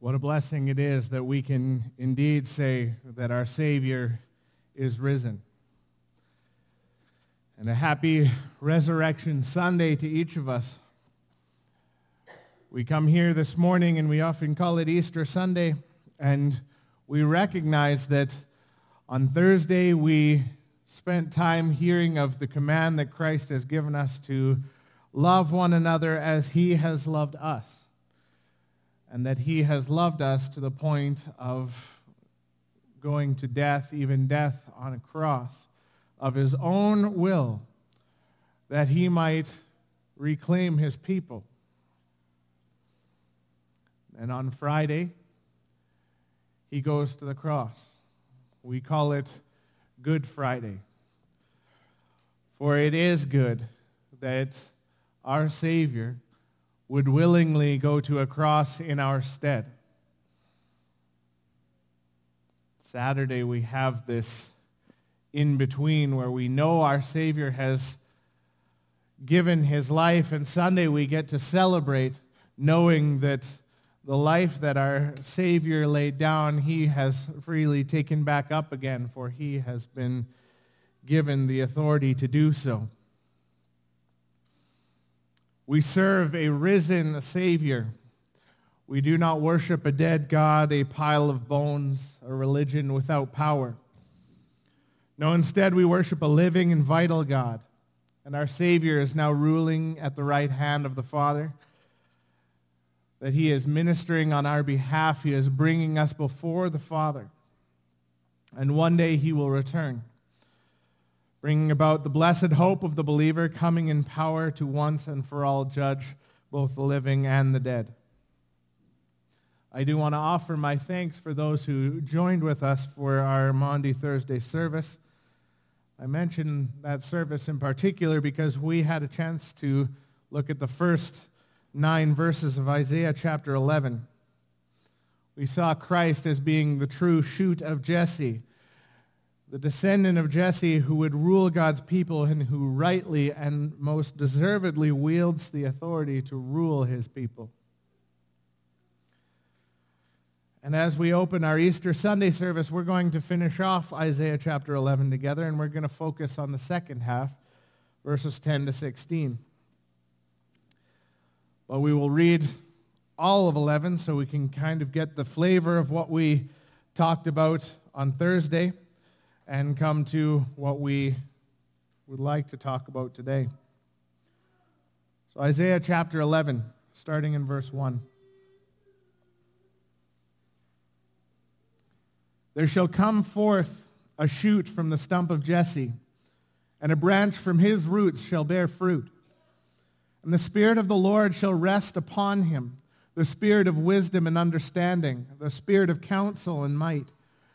What a blessing it is that we can indeed say that our Savior is risen. And a happy Resurrection Sunday to each of us. We come here this morning and we often call it Easter Sunday, and we recognize that on Thursday we spent time hearing of the command that Christ has given us to love one another as he has loved us and that he has loved us to the point of going to death, even death on a cross, of his own will, that he might reclaim his people. And on Friday, he goes to the cross. We call it Good Friday. For it is good that our Savior would willingly go to a cross in our stead. Saturday we have this in between where we know our Savior has given his life, and Sunday we get to celebrate knowing that the life that our Savior laid down, he has freely taken back up again, for he has been given the authority to do so. We serve a risen Savior. We do not worship a dead God, a pile of bones, a religion without power. No, instead we worship a living and vital God. And our Savior is now ruling at the right hand of the Father. That he is ministering on our behalf. He is bringing us before the Father. And one day he will return bringing about the blessed hope of the believer coming in power to once and for all judge both the living and the dead. I do want to offer my thanks for those who joined with us for our Maundy Thursday service. I mention that service in particular because we had a chance to look at the first nine verses of Isaiah chapter 11. We saw Christ as being the true shoot of Jesse, the descendant of Jesse who would rule God's people and who rightly and most deservedly wields the authority to rule his people. And as we open our Easter Sunday service, we're going to finish off Isaiah chapter 11 together, and we're going to focus on the second half, verses 10 to 16. But we will read all of 11 so we can kind of get the flavor of what we talked about on Thursday and come to what we would like to talk about today. So Isaiah chapter 11, starting in verse 1. There shall come forth a shoot from the stump of Jesse, and a branch from his roots shall bear fruit. And the Spirit of the Lord shall rest upon him, the Spirit of wisdom and understanding, the Spirit of counsel and might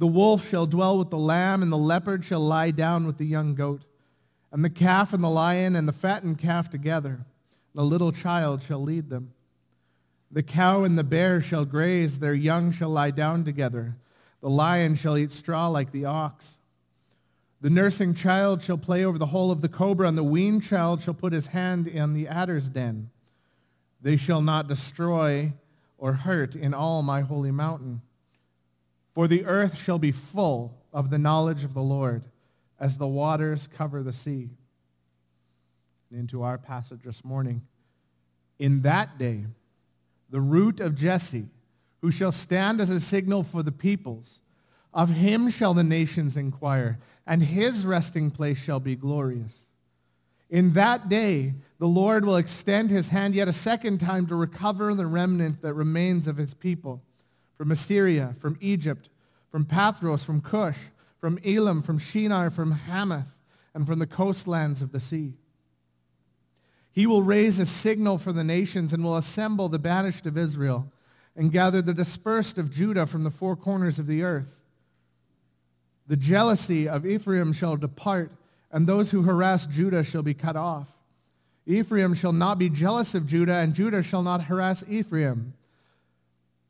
The wolf shall dwell with the lamb, and the leopard shall lie down with the young goat, and the calf and the lion and the fattened calf together. and The little child shall lead them. The cow and the bear shall graze, their young shall lie down together. The lion shall eat straw like the ox. The nursing child shall play over the hole of the cobra, and the weaned child shall put his hand in the adder's den. They shall not destroy or hurt in all my holy mountain. For the earth shall be full of the knowledge of the Lord as the waters cover the sea. And into our passage this morning. In that day, the root of Jesse, who shall stand as a signal for the peoples, of him shall the nations inquire, and his resting place shall be glorious. In that day, the Lord will extend his hand yet a second time to recover the remnant that remains of his people from Assyria, from Egypt, from Pathros, from Cush, from Elam, from Shinar, from Hamath, and from the coastlands of the sea. He will raise a signal for the nations and will assemble the banished of Israel. and gather the dispersed of Judah from the four corners of the earth. The jealousy of Ephraim shall depart, and those who harass Judah shall be cut off. Ephraim shall not be jealous of Judah, and Judah shall not harass Ephraim.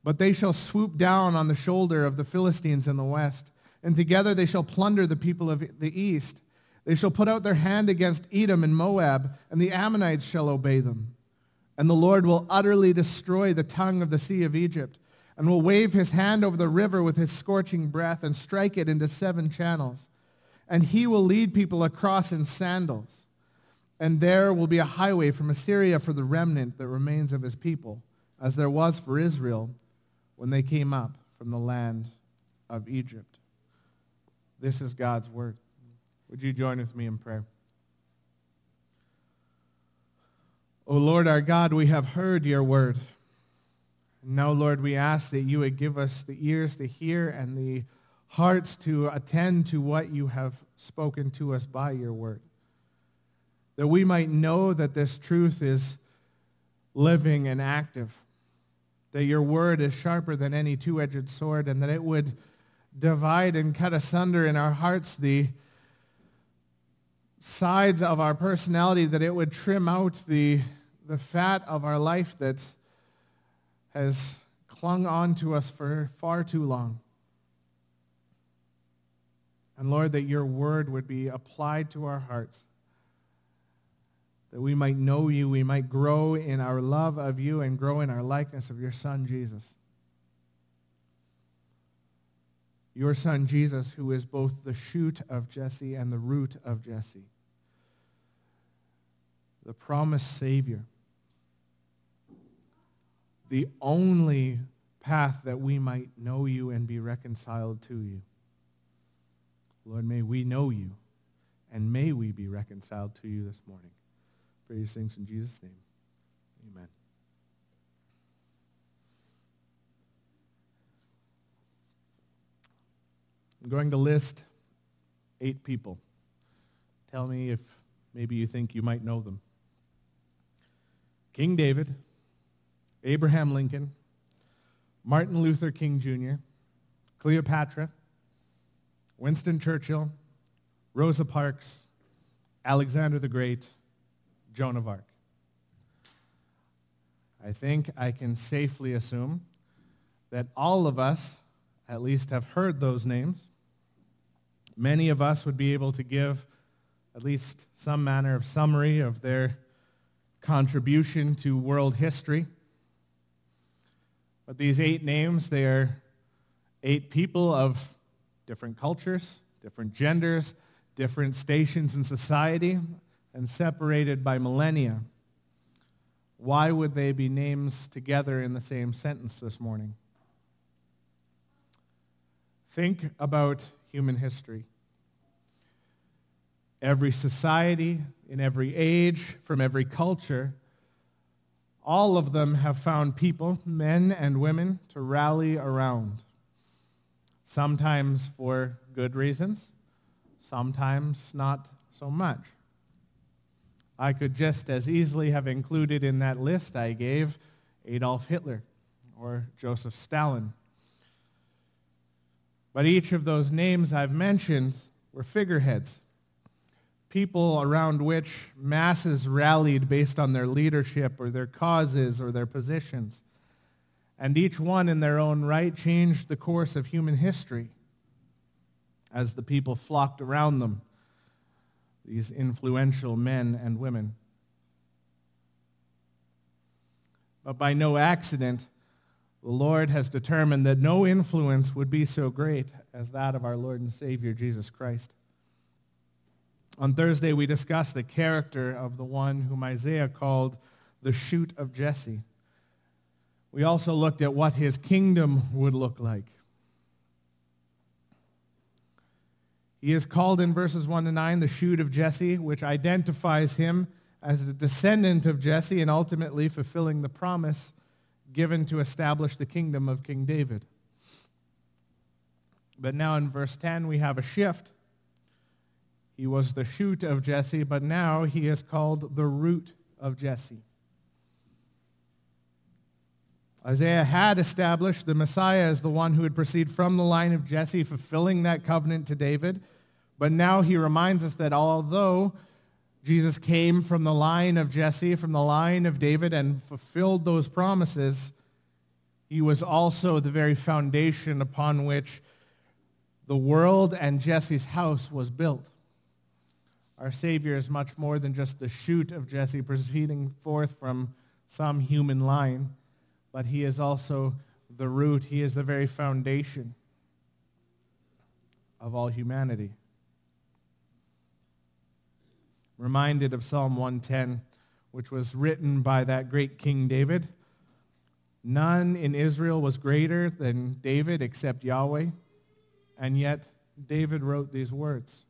But they shall swoop down on the shoulder of the Philistines in the west, and together they shall plunder the people of the east. They shall put out their hand against Edom and Moab, and the Ammonites shall obey them. And the Lord will utterly destroy the tongue of the sea of Egypt, and will wave his hand over the river with his scorching breath, and strike it into seven channels. And he will lead people across in sandals. And there will be a highway from Assyria for the remnant that remains of his people, as there was for Israel when they came up from the land of Egypt. This is God's word. Would you join with me in prayer? O Lord our God, we have heard your word. Now, Lord, we ask that you would give us the ears to hear and the hearts to attend to what you have spoken to us by your word. That we might know that this truth is living and active. That your word is sharper than any two-edged sword and that it would divide and cut asunder in our hearts the sides of our personality, that it would trim out the the fat of our life that has clung on to us for far too long. And Lord, that your word would be applied to our hearts, that we might know you, we might grow in our love of you and grow in our likeness of your son, Jesus. Your son, Jesus, who is both the shoot of Jesse and the root of Jesse, the promised Savior the only path that we might know you and be reconciled to you. Lord, may we know you and may we be reconciled to you this morning. Praise things in Jesus' name. Amen. I'm going to list eight people. Tell me if maybe you think you might know them. King David, Abraham Lincoln, Martin Luther King Jr., Cleopatra, Winston Churchill, Rosa Parks, Alexander the Great, Joan of Arc. I think I can safely assume that all of us at least have heard those names. Many of us would be able to give at least some manner of summary of their contribution to world history. But these eight names, they are eight people of different cultures, different genders, different stations in society, and separated by millennia. Why would they be names together in the same sentence this morning? Think about human history. Every society, in every age, from every culture, all of them have found people, men and women, to rally around. Sometimes for good reasons, sometimes not so much. I could just as easily have included in that list I gave Adolf Hitler or Joseph Stalin. But each of those names I've mentioned were figureheads people around which masses rallied based on their leadership or their causes or their positions. And each one in their own right changed the course of human history as the people flocked around them, these influential men and women. But by no accident, the Lord has determined that no influence would be so great as that of our Lord and Savior, Jesus Christ. On Thursday, we discussed the character of the one whom Isaiah called the shoot of Jesse. We also looked at what his kingdom would look like. He is called in verses 1 to 9 the shoot of Jesse, which identifies him as the descendant of Jesse and ultimately fulfilling the promise given to establish the kingdom of King David. But now in verse 10, we have a shift he was the shoot of Jesse, but now he is called the root of Jesse. Isaiah had established the Messiah as the one who would proceed from the line of Jesse, fulfilling that covenant to David. But now he reminds us that although Jesus came from the line of Jesse, from the line of David, and fulfilled those promises, he was also the very foundation upon which the world and Jesse's house was built. Our Savior is much more than just the shoot of Jesse proceeding forth from some human line, but he is also the root. He is the very foundation of all humanity. Reminded of Psalm 110, which was written by that great King David. None in Israel was greater than David except Yahweh. And yet David wrote these words.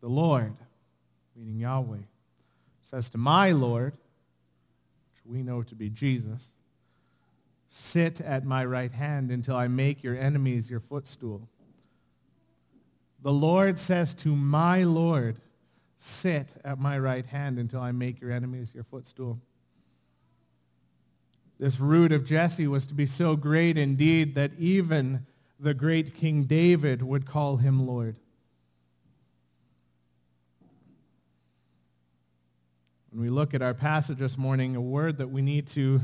The Lord, meaning Yahweh, says to my Lord, which we know to be Jesus, sit at my right hand until I make your enemies your footstool. The Lord says to my Lord, sit at my right hand until I make your enemies your footstool. This root of Jesse was to be so great indeed that even the great King David would call him Lord. When we look at our passage this morning, a word that we need to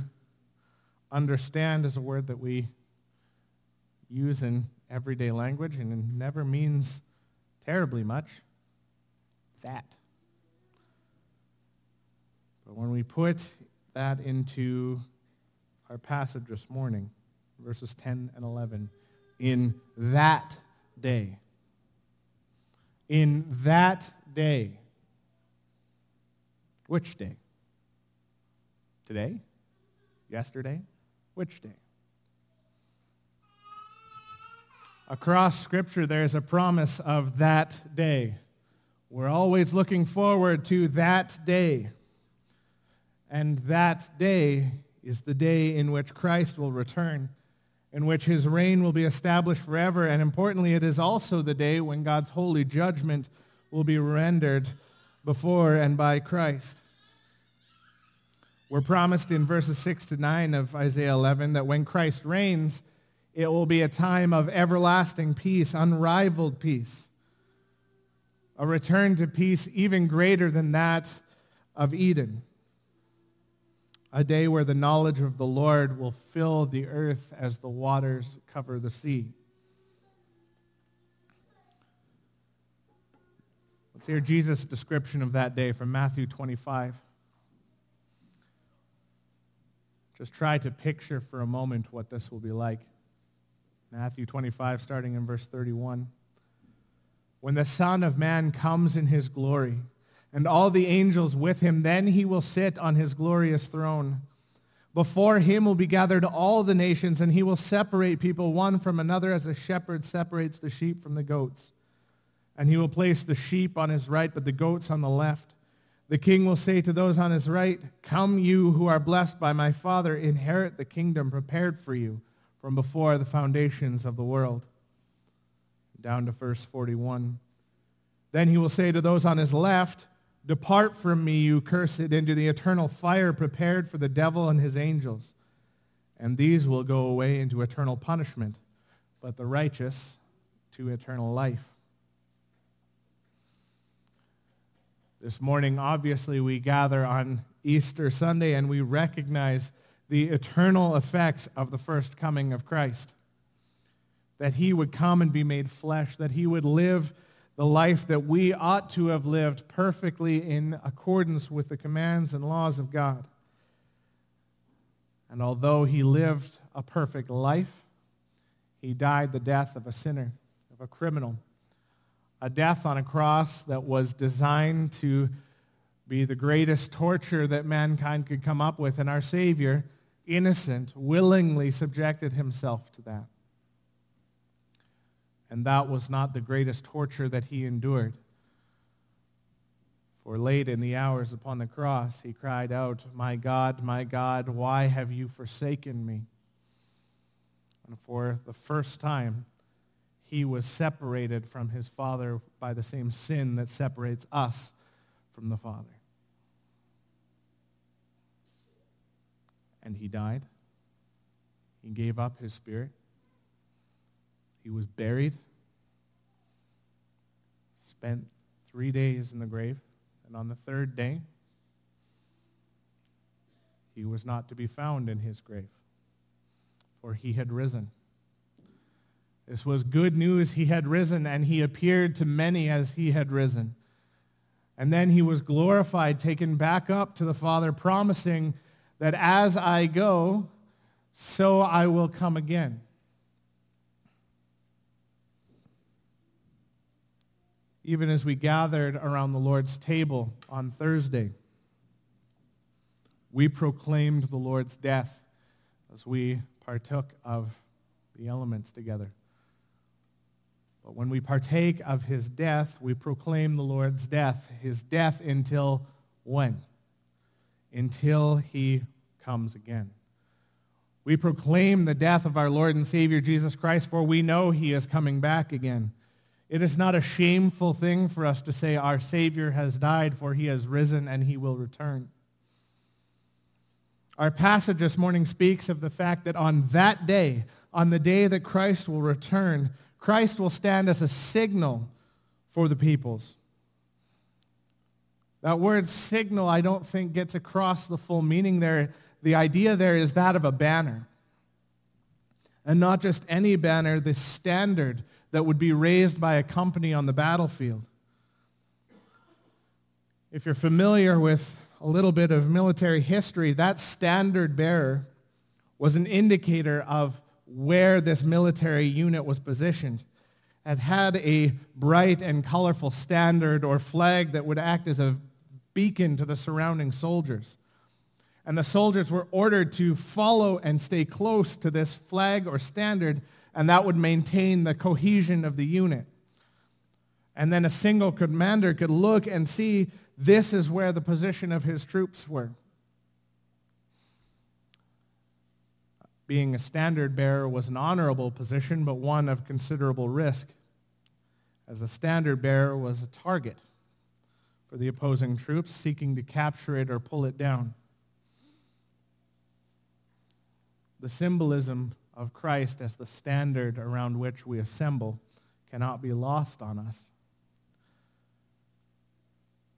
understand is a word that we use in everyday language and it never means terribly much. That. But when we put that into our passage this morning, verses 10 and 11, in that day, in that day, which day? Today? Yesterday? Which day? Across Scripture, there's a promise of that day. We're always looking forward to that day. And that day is the day in which Christ will return, in which his reign will be established forever. And importantly, it is also the day when God's holy judgment will be rendered before and by Christ. We're promised in verses 6 to 9 of Isaiah 11 that when Christ reigns, it will be a time of everlasting peace, unrivaled peace. A return to peace even greater than that of Eden. A day where the knowledge of the Lord will fill the earth as the waters cover the sea. Let's hear Jesus' description of that day from Matthew 25. Just try to picture for a moment what this will be like. Matthew 25, starting in verse 31. When the Son of Man comes in his glory, and all the angels with him, then he will sit on his glorious throne. Before him will be gathered all the nations, and he will separate people one from another as a shepherd separates the sheep from the goats. And he will place the sheep on his right, but the goats on the left. The king will say to those on his right, Come you who are blessed by my Father, inherit the kingdom prepared for you from before the foundations of the world. Down to verse 41. Then he will say to those on his left, Depart from me, you cursed, into the eternal fire prepared for the devil and his angels. And these will go away into eternal punishment, but the righteous to eternal life. This morning, obviously, we gather on Easter Sunday and we recognize the eternal effects of the first coming of Christ. That he would come and be made flesh, that he would live the life that we ought to have lived perfectly in accordance with the commands and laws of God. And although he lived a perfect life, he died the death of a sinner, of a criminal a death on a cross that was designed to be the greatest torture that mankind could come up with. And our Savior, innocent, willingly subjected himself to that. And that was not the greatest torture that he endured. For late in the hours upon the cross, he cried out, My God, my God, why have you forsaken me? And for the first time, he was separated from his Father by the same sin that separates us from the Father. And he died, He gave up his spirit. He was buried, spent three days in the grave, and on the third day, he was not to be found in his grave, for he had risen. This was good news. He had risen, and he appeared to many as he had risen. And then he was glorified, taken back up to the Father, promising that as I go, so I will come again. Even as we gathered around the Lord's table on Thursday, we proclaimed the Lord's death as we partook of the elements together. But when we partake of his death, we proclaim the Lord's death, his death until when? Until he comes again. We proclaim the death of our Lord and Savior Jesus Christ, for we know he is coming back again. It is not a shameful thing for us to say our Savior has died, for he has risen and he will return. Our passage this morning speaks of the fact that on that day, on the day that Christ will return, Christ will stand as a signal for the peoples. That word signal, I don't think, gets across the full meaning there. The idea there is that of a banner. And not just any banner, the standard that would be raised by a company on the battlefield. If you're familiar with a little bit of military history, that standard bearer was an indicator of where this military unit was positioned. It had a bright and colorful standard or flag that would act as a beacon to the surrounding soldiers. And the soldiers were ordered to follow and stay close to this flag or standard, and that would maintain the cohesion of the unit. And then a single commander could look and see this is where the position of his troops were. Being a standard bearer was an honorable position, but one of considerable risk, as the standard bearer was a target for the opposing troops seeking to capture it or pull it down. The symbolism of Christ as the standard around which we assemble cannot be lost on us.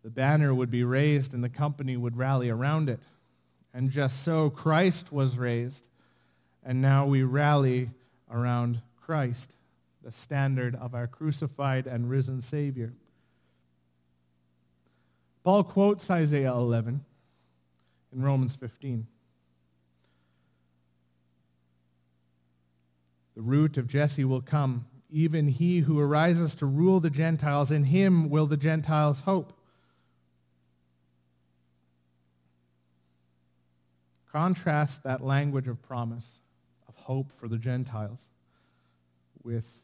The banner would be raised and the company would rally around it. And just so, Christ was raised and now we rally around Christ, the standard of our crucified and risen Savior. Paul quotes Isaiah 11 in Romans 15. The root of Jesse will come, even he who arises to rule the Gentiles. In him will the Gentiles hope. Contrast that language of promise hope for the Gentiles. With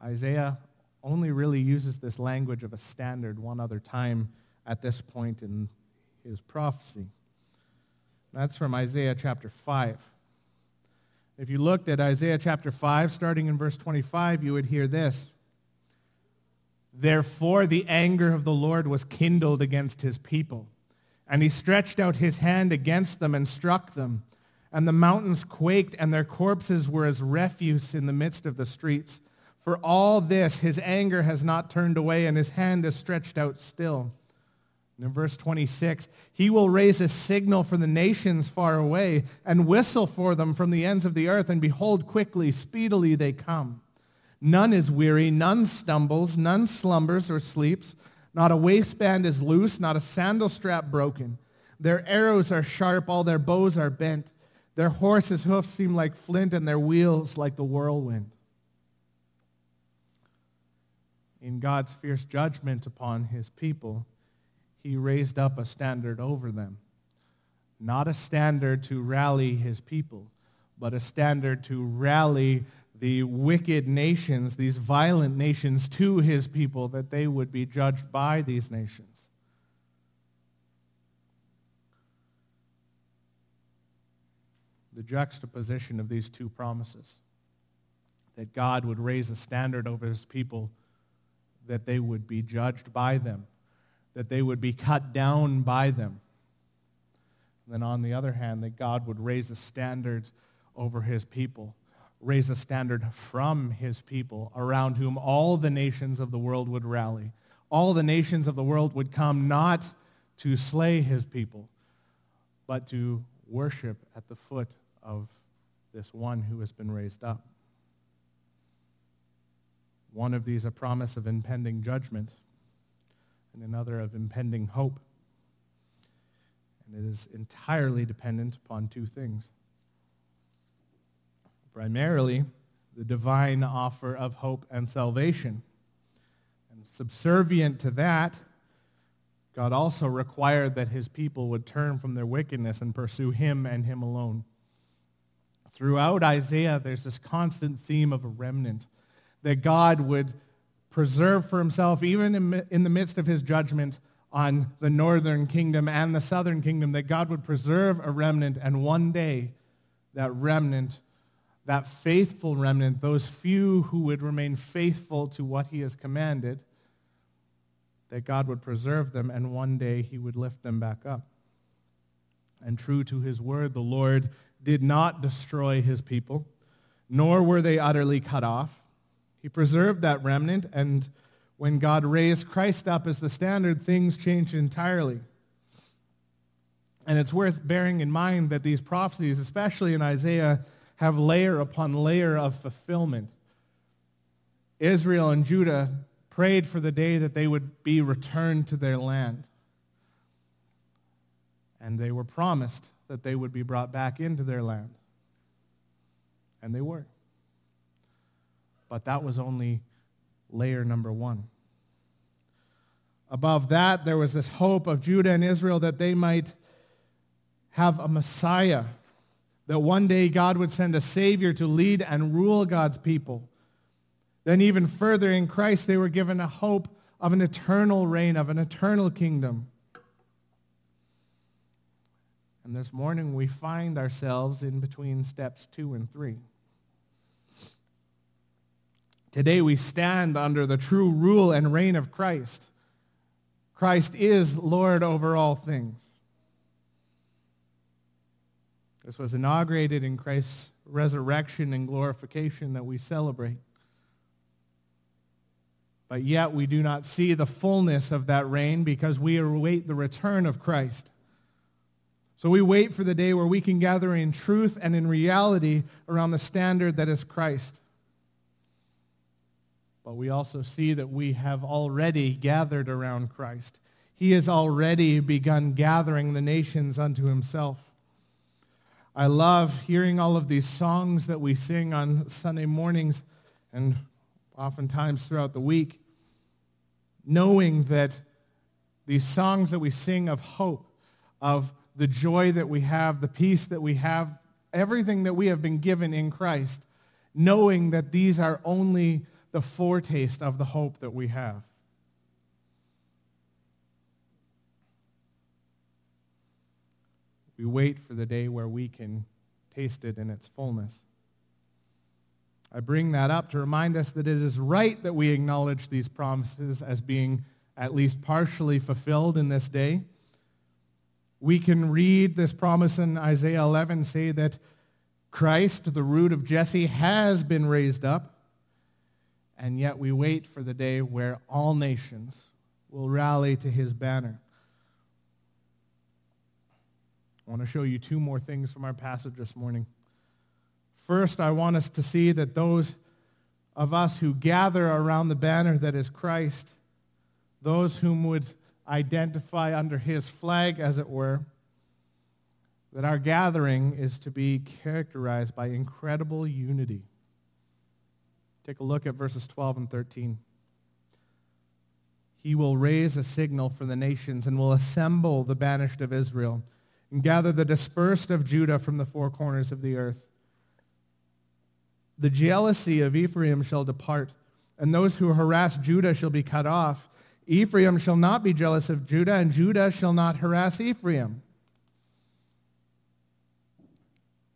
Isaiah only really uses this language of a standard one other time at this point in his prophecy. That's from Isaiah chapter 5. If you looked at Isaiah chapter 5, starting in verse 25, you would hear this. Therefore the anger of the Lord was kindled against his people, and he stretched out his hand against them and struck them and the mountains quaked, and their corpses were as refuse in the midst of the streets. For all this, his anger has not turned away, and his hand is stretched out still. And in verse 26, he will raise a signal for the nations far away and whistle for them from the ends of the earth. And behold, quickly, speedily they come. None is weary, none stumbles, none slumbers or sleeps. Not a waistband is loose, not a sandal strap broken. Their arrows are sharp, all their bows are bent. Their horses' hoofs seem like flint and their wheels like the whirlwind. In God's fierce judgment upon his people, he raised up a standard over them. Not a standard to rally his people, but a standard to rally the wicked nations, these violent nations, to his people, that they would be judged by these nations. The juxtaposition of these two promises. That God would raise a standard over his people, that they would be judged by them, that they would be cut down by them. And then on the other hand, that God would raise a standard over his people, raise a standard from his people around whom all the nations of the world would rally. All the nations of the world would come not to slay his people, but to worship at the foot of this one who has been raised up. One of these a promise of impending judgment, and another of impending hope. And it is entirely dependent upon two things. Primarily, the divine offer of hope and salvation. And subservient to that, God also required that his people would turn from their wickedness and pursue him and him alone. Throughout Isaiah, there's this constant theme of a remnant, that God would preserve for himself, even in, the midst of his judgment, on the northern kingdom and the southern kingdom, that God would preserve a remnant, and one day that remnant, that faithful remnant, those few who would remain faithful to what he has commanded, that God would preserve them, and one day he would lift them back up. And true to his word, the Lord did not destroy his people, nor were they utterly cut off. He preserved that remnant, and when God raised Christ up as the standard, things changed entirely. And it's worth bearing in mind that these prophecies, especially in Isaiah, have layer upon layer of fulfillment. Israel and Judah prayed for the day that they would be returned to their land. And they were promised that they would be brought back into their land. And they were. But that was only layer number one. Above that, there was this hope of Judah and Israel that they might have a Messiah, that one day God would send a Savior to lead and rule God's people. Then even further in Christ, they were given a hope of an eternal reign, of an eternal kingdom. And this morning we find ourselves in between steps two and three. Today we stand under the true rule and reign of Christ. Christ is Lord over all things. This was inaugurated in Christ's resurrection and glorification that we celebrate. But yet we do not see the fullness of that reign because we await the return of Christ. So we wait for the day where we can gather in truth and in reality around the standard that is Christ. But we also see that we have already gathered around Christ. He has already begun gathering the nations unto himself. I love hearing all of these songs that we sing on Sunday mornings and oftentimes throughout the week, knowing that these songs that we sing of hope, of the joy that we have, the peace that we have, everything that we have been given in Christ, knowing that these are only the foretaste of the hope that we have. We wait for the day where we can taste it in its fullness. I bring that up to remind us that it is right that we acknowledge these promises as being at least partially fulfilled in this day. We can read this promise in Isaiah 11 say that Christ, the root of Jesse, has been raised up and yet we wait for the day where all nations will rally to his banner. I want to show you two more things from our passage this morning. First, I want us to see that those of us who gather around the banner that is Christ, those whom would identify under his flag, as it were, that our gathering is to be characterized by incredible unity. Take a look at verses 12 and 13. He will raise a signal for the nations and will assemble the banished of Israel and gather the dispersed of Judah from the four corners of the earth. The jealousy of Ephraim shall depart, and those who harass Judah shall be cut off. Ephraim shall not be jealous of Judah, and Judah shall not harass Ephraim.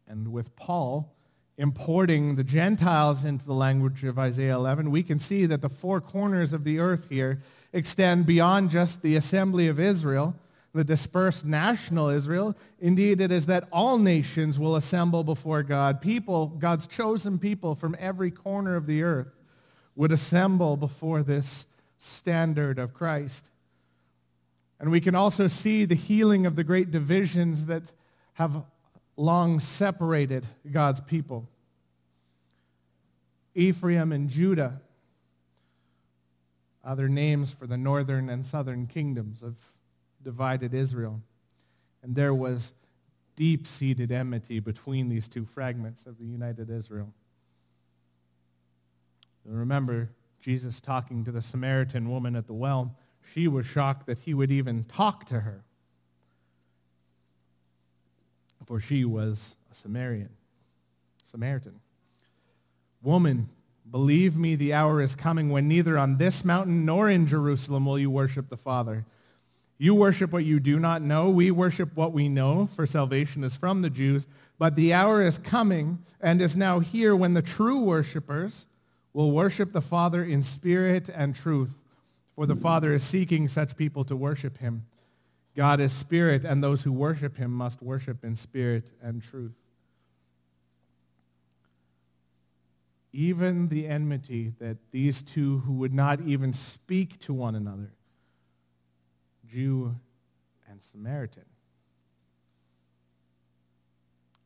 And with Paul, importing the Gentiles into the language of Isaiah 11, we can see that the four corners of the earth here extend beyond just the assembly of Israel, the dispersed national Israel. Indeed, it is that all nations will assemble before God. People, God's chosen people from every corner of the earth would assemble before this standard of Christ. And we can also see the healing of the great divisions that have long separated God's people. Ephraim and Judah, other names for the northern and southern kingdoms of divided Israel. And there was deep-seated enmity between these two fragments of the united Israel. remember Jesus talking to the Samaritan woman at the well. She was shocked that he would even talk to her, for she was a Samaritan. Samaritan. Woman, believe me, the hour is coming when neither on this mountain nor in Jerusalem will you worship the Father. You worship what you do not know. We worship what we know, for salvation is from the Jews. But the hour is coming and is now here when the true worshipers will worship the Father in spirit and truth. For the Father is seeking such people to worship him. God is spirit, and those who worship him must worship in spirit and truth. Even the enmity that these two who would not even speak to one another Jew and Samaritan.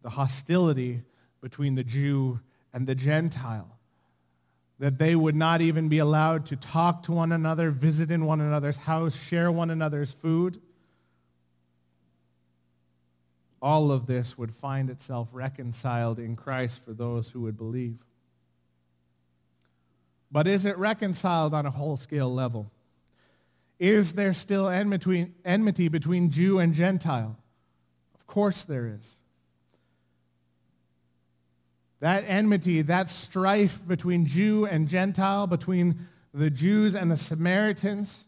The hostility between the Jew and the Gentile. That they would not even be allowed to talk to one another, visit in one another's house, share one another's food. All of this would find itself reconciled in Christ for those who would believe. But is it reconciled on a whole-scale level? Is there still enmity between Jew and Gentile? Of course there is. That enmity, that strife between Jew and Gentile, between the Jews and the Samaritans,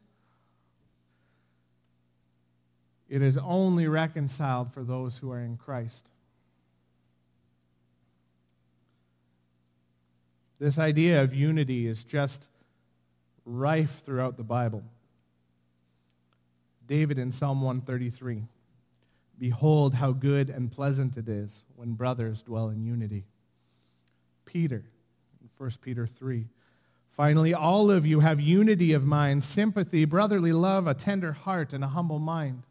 it is only reconciled for those who are in Christ. This idea of unity is just rife throughout the Bible. David in Psalm 133. Behold how good and pleasant it is when brothers dwell in unity. Peter, 1 Peter 3. Finally, all of you have unity of mind, sympathy, brotherly love, a tender heart, and a humble mind.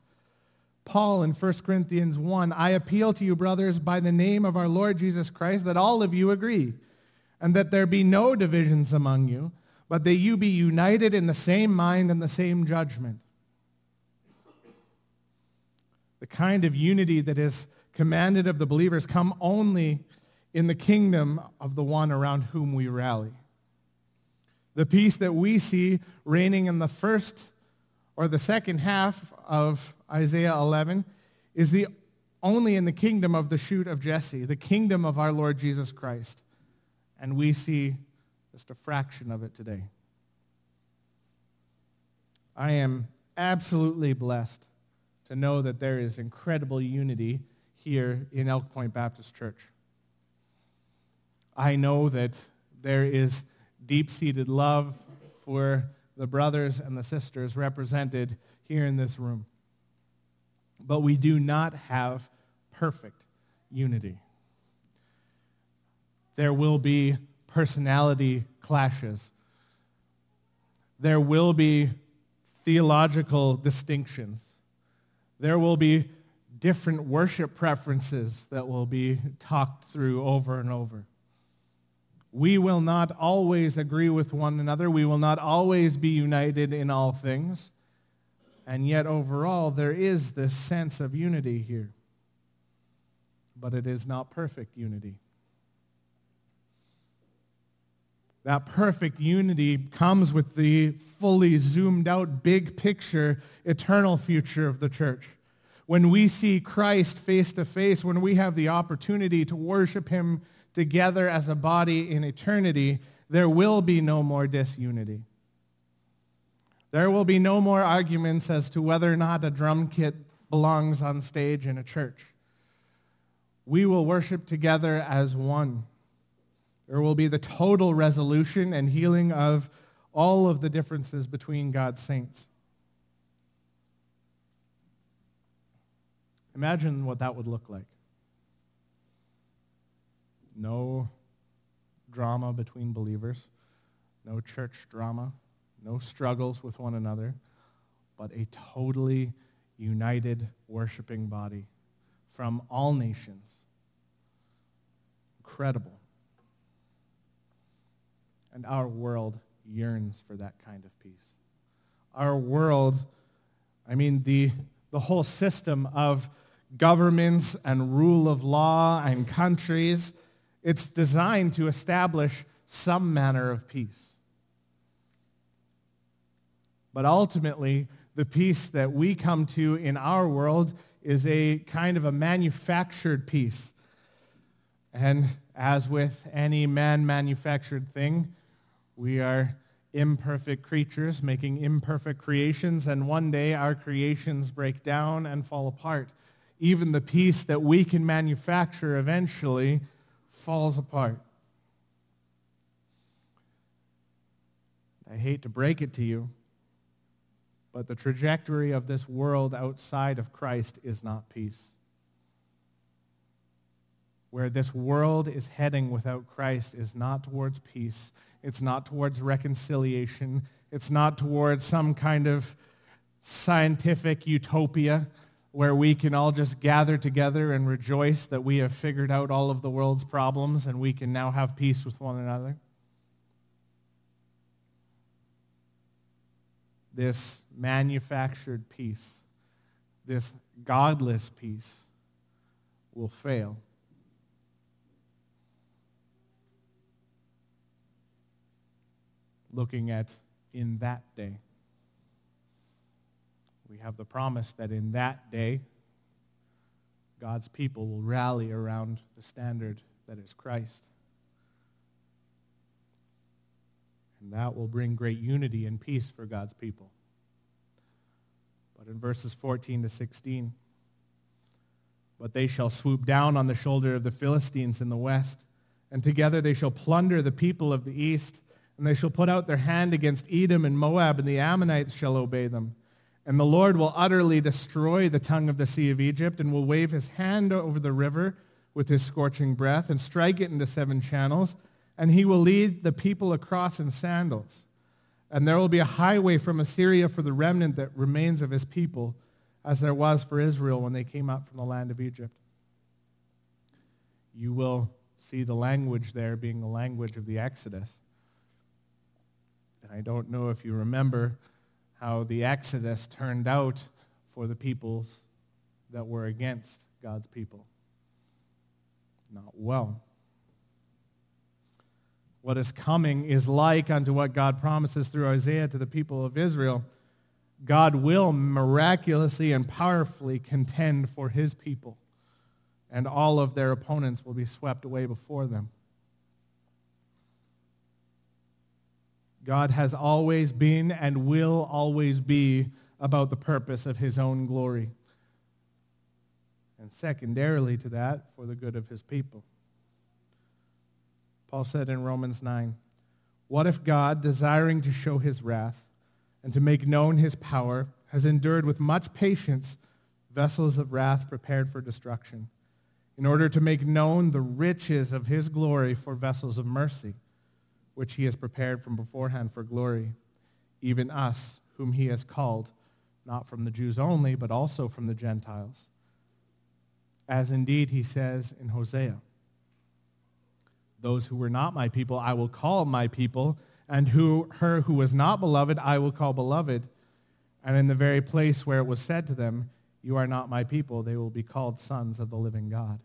Paul in 1 Corinthians 1, I appeal to you, brothers, by the name of our Lord Jesus Christ, that all of you agree, and that there be no divisions among you, but that you be united in the same mind and the same judgment the kind of unity that is commanded of the believers come only in the kingdom of the one around whom we rally. The peace that we see reigning in the first or the second half of Isaiah 11 is the only in the kingdom of the shoot of Jesse, the kingdom of our Lord Jesus Christ. And we see just a fraction of it today. I am absolutely blessed to know that there is incredible unity here in Elk Point Baptist Church. I know that there is deep-seated love for the brothers and the sisters represented here in this room. But we do not have perfect unity. There will be personality clashes. There will be theological distinctions. There will be different worship preferences that will be talked through over and over. We will not always agree with one another. We will not always be united in all things. And yet overall, there is this sense of unity here. But it is not perfect unity. That perfect unity comes with the fully zoomed out big picture, eternal future of the church. When we see Christ face to face, when we have the opportunity to worship him together as a body in eternity, there will be no more disunity. There will be no more arguments as to whether or not a drum kit belongs on stage in a church. We will worship together as one. There will be the total resolution and healing of all of the differences between God's saints. Imagine what that would look like. No drama between believers, no church drama, no struggles with one another, but a totally united worshiping body from all nations. Incredible. And our world yearns for that kind of peace. Our world, I mean, the, the whole system of governments and rule of law and countries, it's designed to establish some manner of peace. But ultimately, the peace that we come to in our world is a kind of a manufactured peace. And as with any man-manufactured thing, we are imperfect creatures making imperfect creations, and one day our creations break down and fall apart. Even the peace that we can manufacture eventually falls apart. I hate to break it to you, but the trajectory of this world outside of Christ is not peace. Where this world is heading without Christ is not towards peace. It's not towards reconciliation. It's not towards some kind of scientific utopia where we can all just gather together and rejoice that we have figured out all of the world's problems and we can now have peace with one another. this manufactured peace, this godless peace, will fail. Looking at in that day, we have the promise that in that day, God's people will rally around the standard that is Christ. And that will bring great unity and peace for God's people. But in verses 14 to 16, but they shall swoop down on the shoulder of the Philistines in the west, and together they shall plunder the people of the east, and they shall put out their hand against Edom and Moab, and the Ammonites shall obey them. And the Lord will utterly destroy the tongue of the sea of Egypt, and will wave his hand over the river with his scorching breath, and strike it into seven channels, and he will lead the people across in sandals. And there will be a highway from Assyria for the remnant that remains of his people, as there was for Israel when they came up from the land of Egypt. You will see the language there being the language of the Exodus. And I don't know if you remember how the Exodus turned out for the peoples that were against God's people. Not well what is coming is like unto what God promises through Isaiah to the people of Israel. God will miraculously and powerfully contend for his people, and all of their opponents will be swept away before them. God has always been and will always be about the purpose of his own glory. And secondarily to that, for the good of his people. Paul said in Romans 9, What if God, desiring to show his wrath and to make known his power, has endured with much patience vessels of wrath prepared for destruction, in order to make known the riches of his glory for vessels of mercy, which he has prepared from beforehand for glory, even us, whom he has called, not from the Jews only, but also from the Gentiles. As indeed he says in Hosea, those who were not my people I will call my people, and who, her who was not beloved I will call beloved. And in the very place where it was said to them, You are not my people, they will be called sons of the living God.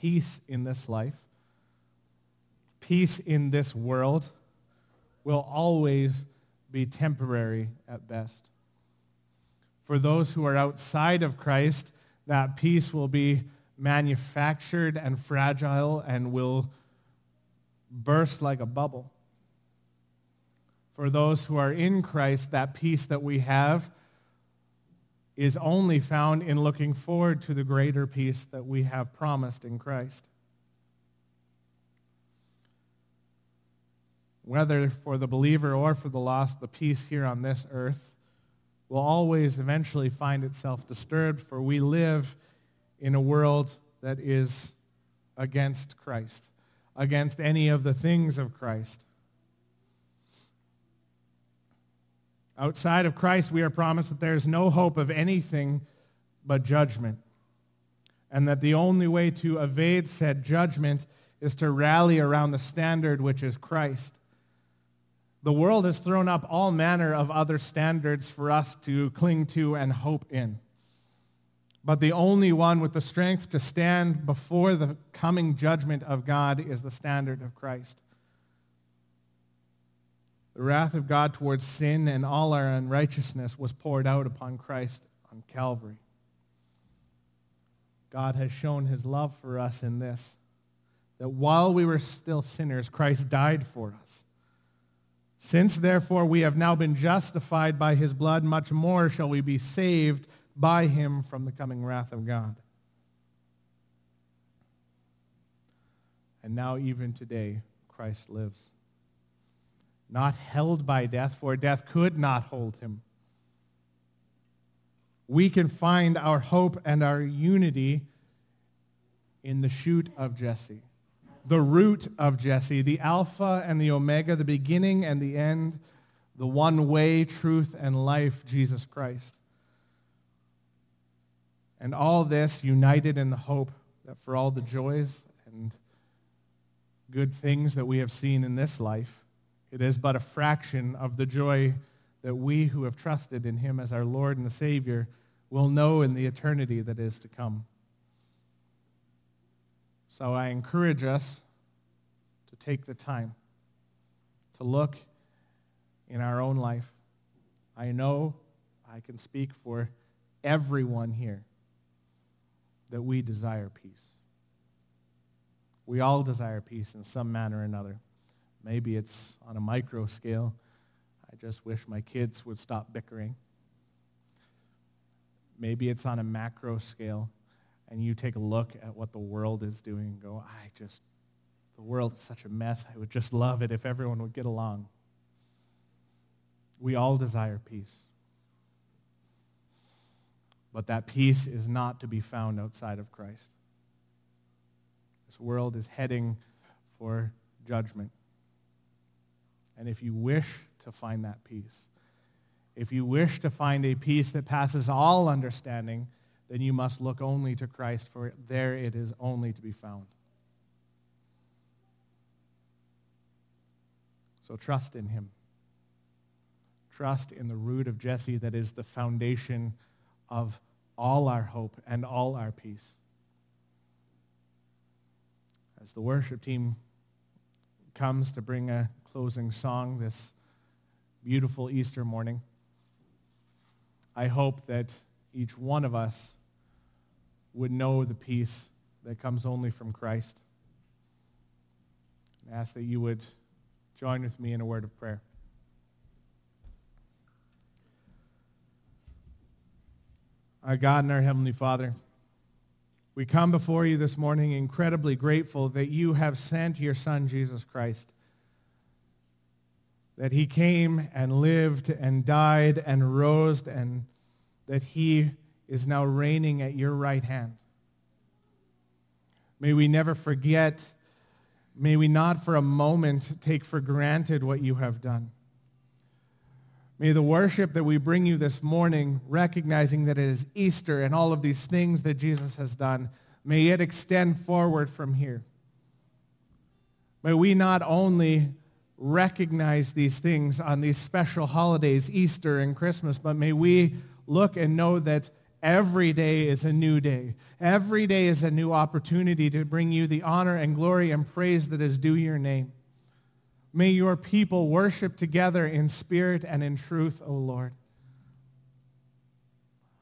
Peace in this life, peace in this world will always be temporary at best. For those who are outside of Christ, that peace will be manufactured and fragile and will burst like a bubble. For those who are in Christ, that peace that we have is only found in looking forward to the greater peace that we have promised in Christ. Whether for the believer or for the lost, the peace here on this earth will always eventually find itself disturbed, for we live in a world that is against Christ, against any of the things of Christ. Outside of Christ, we are promised that there is no hope of anything but judgment, and that the only way to evade said judgment is to rally around the standard which is Christ. The world has thrown up all manner of other standards for us to cling to and hope in. But the only one with the strength to stand before the coming judgment of God is the standard of Christ. The wrath of God towards sin and all our unrighteousness was poured out upon Christ on Calvary. God has shown his love for us in this, that while we were still sinners, Christ died for us. Since therefore we have now been justified by his blood, much more shall we be saved by him from the coming wrath of God. And now even today, Christ lives. Not held by death, for death could not hold him. We can find our hope and our unity in the shoot of Jesse the root of Jesse, the Alpha and the Omega, the beginning and the end, the one way, truth, and life, Jesus Christ. And all this united in the hope that for all the joys and good things that we have seen in this life, it is but a fraction of the joy that we who have trusted in him as our Lord and Savior will know in the eternity that is to come. So I encourage us to take the time to look in our own life. I know I can speak for everyone here that we desire peace. We all desire peace in some manner or another. Maybe it's on a micro scale. I just wish my kids would stop bickering. Maybe it's on a macro scale and you take a look at what the world is doing and go, I just, the world is such a mess. I would just love it if everyone would get along. We all desire peace. But that peace is not to be found outside of Christ. This world is heading for judgment. And if you wish to find that peace, if you wish to find a peace that passes all understanding, then you must look only to Christ, for there it is only to be found. So trust in him. Trust in the root of Jesse that is the foundation of all our hope and all our peace. As the worship team comes to bring a closing song this beautiful Easter morning, I hope that each one of us would know the peace that comes only from Christ. I ask that you would join with me in a word of prayer. Our God and our Heavenly Father, we come before you this morning incredibly grateful that you have sent your Son, Jesus Christ, that he came and lived and died and rose and that he is now reigning at your right hand. May we never forget, may we not for a moment take for granted what you have done. May the worship that we bring you this morning, recognizing that it is Easter and all of these things that Jesus has done, may it extend forward from here. May we not only recognize these things on these special holidays, Easter and Christmas, but may we look and know that every day is a new day. Every day is a new opportunity to bring you the honor and glory and praise that is due your name. May your people worship together in spirit and in truth, O Lord.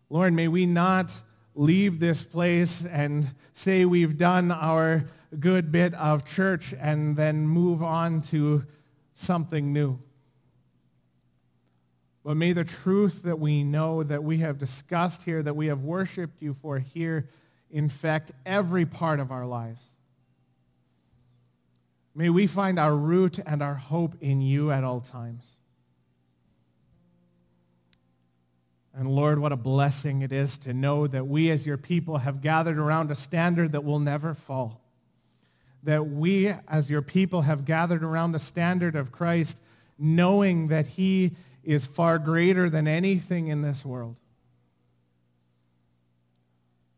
Lord, may we not leave this place and say we've done our good bit of church and then move on to something new. But may the truth that we know, that we have discussed here, that we have worshiped you for here, infect every part of our lives. May we find our root and our hope in you at all times. And Lord, what a blessing it is to know that we as your people have gathered around a standard that will never fall. That we as your people have gathered around the standard of Christ, knowing that he is far greater than anything in this world.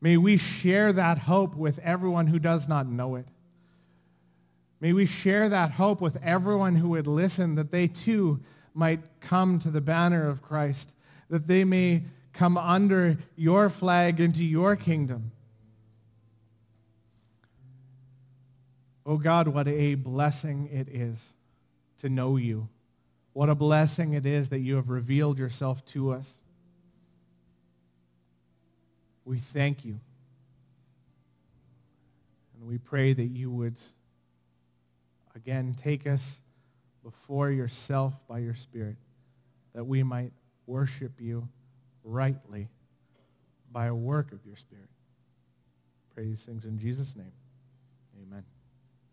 May we share that hope with everyone who does not know it. May we share that hope with everyone who would listen, that they too might come to the banner of Christ, that they may come under your flag into your kingdom. Oh God, what a blessing it is to know you. What a blessing it is that you have revealed yourself to us. We thank you. And we pray that you would again take us before yourself by your Spirit, that we might worship you rightly by a work of your Spirit. Pray these things in Jesus' name.